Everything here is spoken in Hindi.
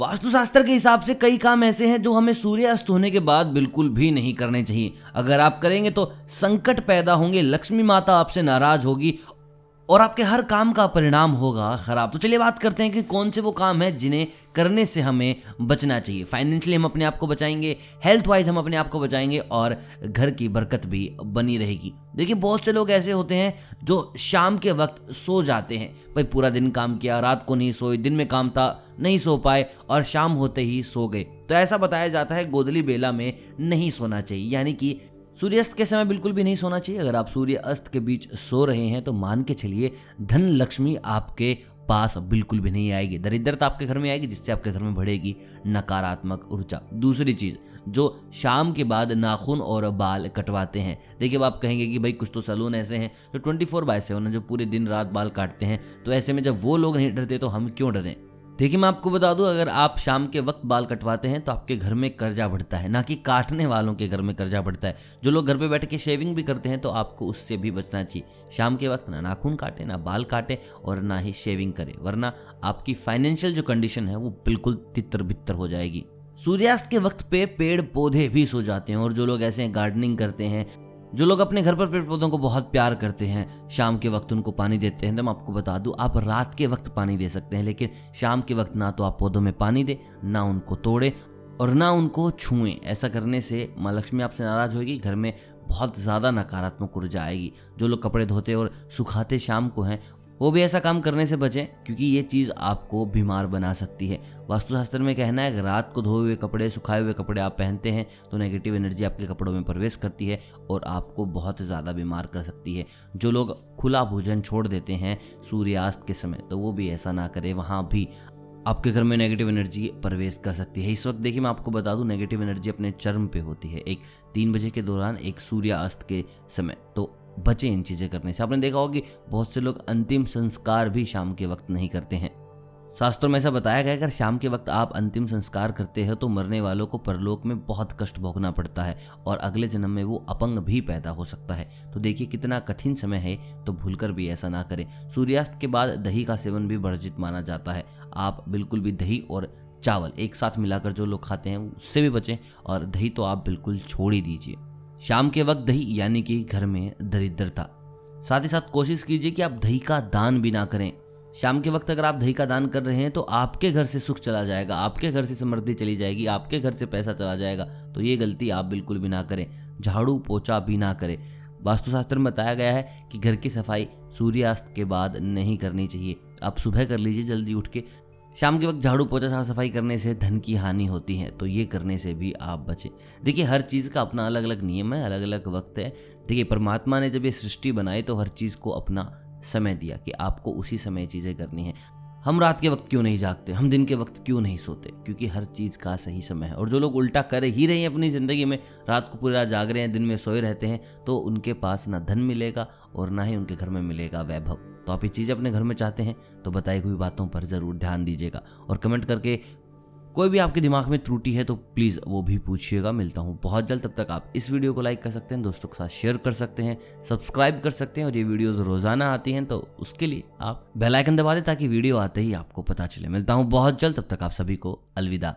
वास्तुशास्त्र के हिसाब से कई काम ऐसे हैं जो हमें सूर्यास्त होने के बाद बिल्कुल भी नहीं करने चाहिए। अगर आप करेंगे तो संकट पैदा होंगे, लक्ष्मी माता आपसे नाराज़ होगी और आपके हर काम का परिणाम होगा खराब। तो चलिए बात करते हैं कि कौन से वो काम है जिन्हें करने से हमें बचना चाहिए। फाइनेंशियली हम अपने आप को बचाएँगे हेल्थ वाइज हम अपने आप को बचाएँगे और घर की बरकत भी बनी रहेगी। देखिए, बहुत से लोग ऐसे होते हैं जो शाम के वक्त सो जाते हैं। भाई, पूरा दिन काम किया, रात को नहीं सोए, दिन में काम था, नहीं सो पाए और शाम होते ही सो गए। तो ऐसा बताया जाता है गोदली बेला में नहीं सोना चाहिए। यानी कि सूर्यास्त के समय बिल्कुल भी नहीं सोना चाहिए। अगर आप सूर्य अस्त के बीच सो रहे हैं तो मान के चलिए धन लक्ष्मी आपके पास बिल्कुल भी नहीं आएगी। दरिद्रता आपके घर में आएगी, जिससे आपके घर में बढ़ेगी नकारात्मक ऊर्जा। दूसरी चीज़, जो शाम के बाद नाखून और बाल कटवाते हैं। देखिए, अब आप कहेंगे कि भाई, कुछ तो सलून ऐसे हैं, जो ट्वेंटी फोर बाय सेवन जो पूरे दिन रात बाल काटते हैं। तो ऐसे में जब वो लोग नहीं डरते तो हम क्यों डरें? देखिए, मैं आपको बता दूँ, अगर आप शाम के वक्त बाल कटवाते हैं तो आपके घर में कर्जा बढ़ता है। ना कि काटने वालों के घर में कर्जा बढ़ता है। जो लोग घर पे बैठ के शेविंग भी करते हैं तो आपको उससे भी बचना चाहिए। शाम के वक्त ना नाखून काटे, ना बाल काटे और ना ही शेविंग करे, वरना आपकी फाइनेंशियल जो कंडीशन है, वो बिल्कुल तितर बितर हो जाएगी। सूर्यास्त के वक्त पे पेड़ पौधे भी सो जाते हैं और जो लोग ऐसे गार्डनिंग करते हैं जो लोग अपने घर पर पेड़ पौधों को बहुत प्यार करते हैं, शाम के वक्त उनको पानी देते हैं। तो मैं आपको बता दूँ, आप रात के वक्त पानी दे सकते हैं, लेकिन शाम के वक्त ना तो आप पौधों में पानी दें, ना उनको तोड़े और ना उनको छुएँ। ऐसा करने से माँ लक्ष्मी आपसे नाराज़ होगी घर में बहुत ज़्यादा नकारात्मक ऊर्जा आएगी। जो लोग कपड़े धोते और सुखाते शाम को हैं वो भी ऐसा काम करने से बचें, क्योंकि ये चीज़ आपको बीमार बना सकती है। वास्तुशास्त्र में कहना है कि रात को धोए हुए कपड़े, सुखाए हुए कपड़े आप पहनते हैं तो नेगेटिव एनर्जी आपके कपड़ों में प्रवेश करती है और आपको बहुत ज़्यादा बीमार कर सकती है। जो लोग खुला भोजन छोड़ देते हैं सूर्यास्त के समय तो वो भी ऐसा ना करें, वहाँ भी आपके घर में नेगेटिव एनर्जी प्रवेश कर सकती है। इस वक्त देखिए, मैं आपको बता दूँ नेगेटिव एनर्जी अपने चर्म पे होती है। एक तीन बजे के दौरान एक सूर्यास्त के समय तो बचे इन चीज़ें करने से। आपने देखा होगा कि बहुत से लोग अंतिम संस्कार भी शाम के वक्त नहीं करते हैं। शास्त्रों में ऐसा बताया गया अगर शाम के वक्त आप अंतिम संस्कार करते हैं तो मरने वालों को परलोक में बहुत कष्ट भोगना पड़ता है और अगले जन्म में वो अपंग भी पैदा हो सकता है। तो देखिए कितना कठिन समय है तो भूलकर भी ऐसा ना करें। सूर्यास्त के बाद दही का सेवन भी वर्जित माना जाता है। आप बिल्कुल भी दही और चावल एक साथ मिलाकर जो लोग खाते हैं, उससे भी बचें और दही तो आप बिल्कुल छोड़ ही दीजिए। शाम के वक्त दही, यानी कि घर में दरिद्रता। साथ ही साथ कोशिश कीजिए कि आप दही का दान भी ना करें। शाम के वक्त अगर आप दही का दान कर रहे हैं तो आपके घर से सुख चला जाएगा, आपके घर से समृद्धि चली जाएगी, आपके घर से पैसा चला जाएगा। तो ये गलती आप बिल्कुल भी ना करें, झाड़ू पोछा भी ना करें। वास्तुशास्त्र में बताया गया है कि घर की सफ़ाई सूर्यास्त के बाद नहीं करनी चाहिए। आप सुबह कर लीजिए जल्दी उठ के शाम के वक्त झाड़ू पोछा साफ़ सफ़ाई करने से धन की हानि होती है तो ये करने से भी आप बचें। देखिए, हर चीज़ का अपना अलग अलग नियम है अलग अलग वक्त है। देखिए, परमात्मा ने जब ये सृष्टि बनाई तो हर चीज़ को अपना समय दिया कि आपको उसी समय चीज़ें करनी है। हम रात के वक्त क्यों नहीं जागते? हम दिन के वक्त क्यों नहीं सोते? क्योंकि हर चीज़ का सही समय है। और जो लोग उल्टा कर ही रहे हैं अपनी ज़िंदगी में, रात को पूरी रात जाग रहे हैं, दिन में सोए रहते हैं तो उनके पास ना धन मिलेगा और ना ही उनके घर में मिलेगा वैभव। तो आप ये चीज़ें अपने घर में चाहते हैं तो बताई हुई बातों पर ज़रूर ध्यान दीजिएगा। और कमेंट करके कोई भी आपके दिमाग में त्रुटि है तो प्लीज़ वो भी पूछिएगा, मिलता हूँ बहुत जल्द, तब तक आप इस वीडियो को लाइक कर सकते हैं, दोस्तों के साथ शेयर कर सकते हैं सब्सक्राइब कर सकते हैं और ये वीडियोस रोज़ाना आती हैं तो उसके लिए आप बेल आइकन दबा दें ताकि वीडियो आते ही आपको पता चले। मिलता हूँ बहुत जल्द, तब तक आप सभी को अलविदा।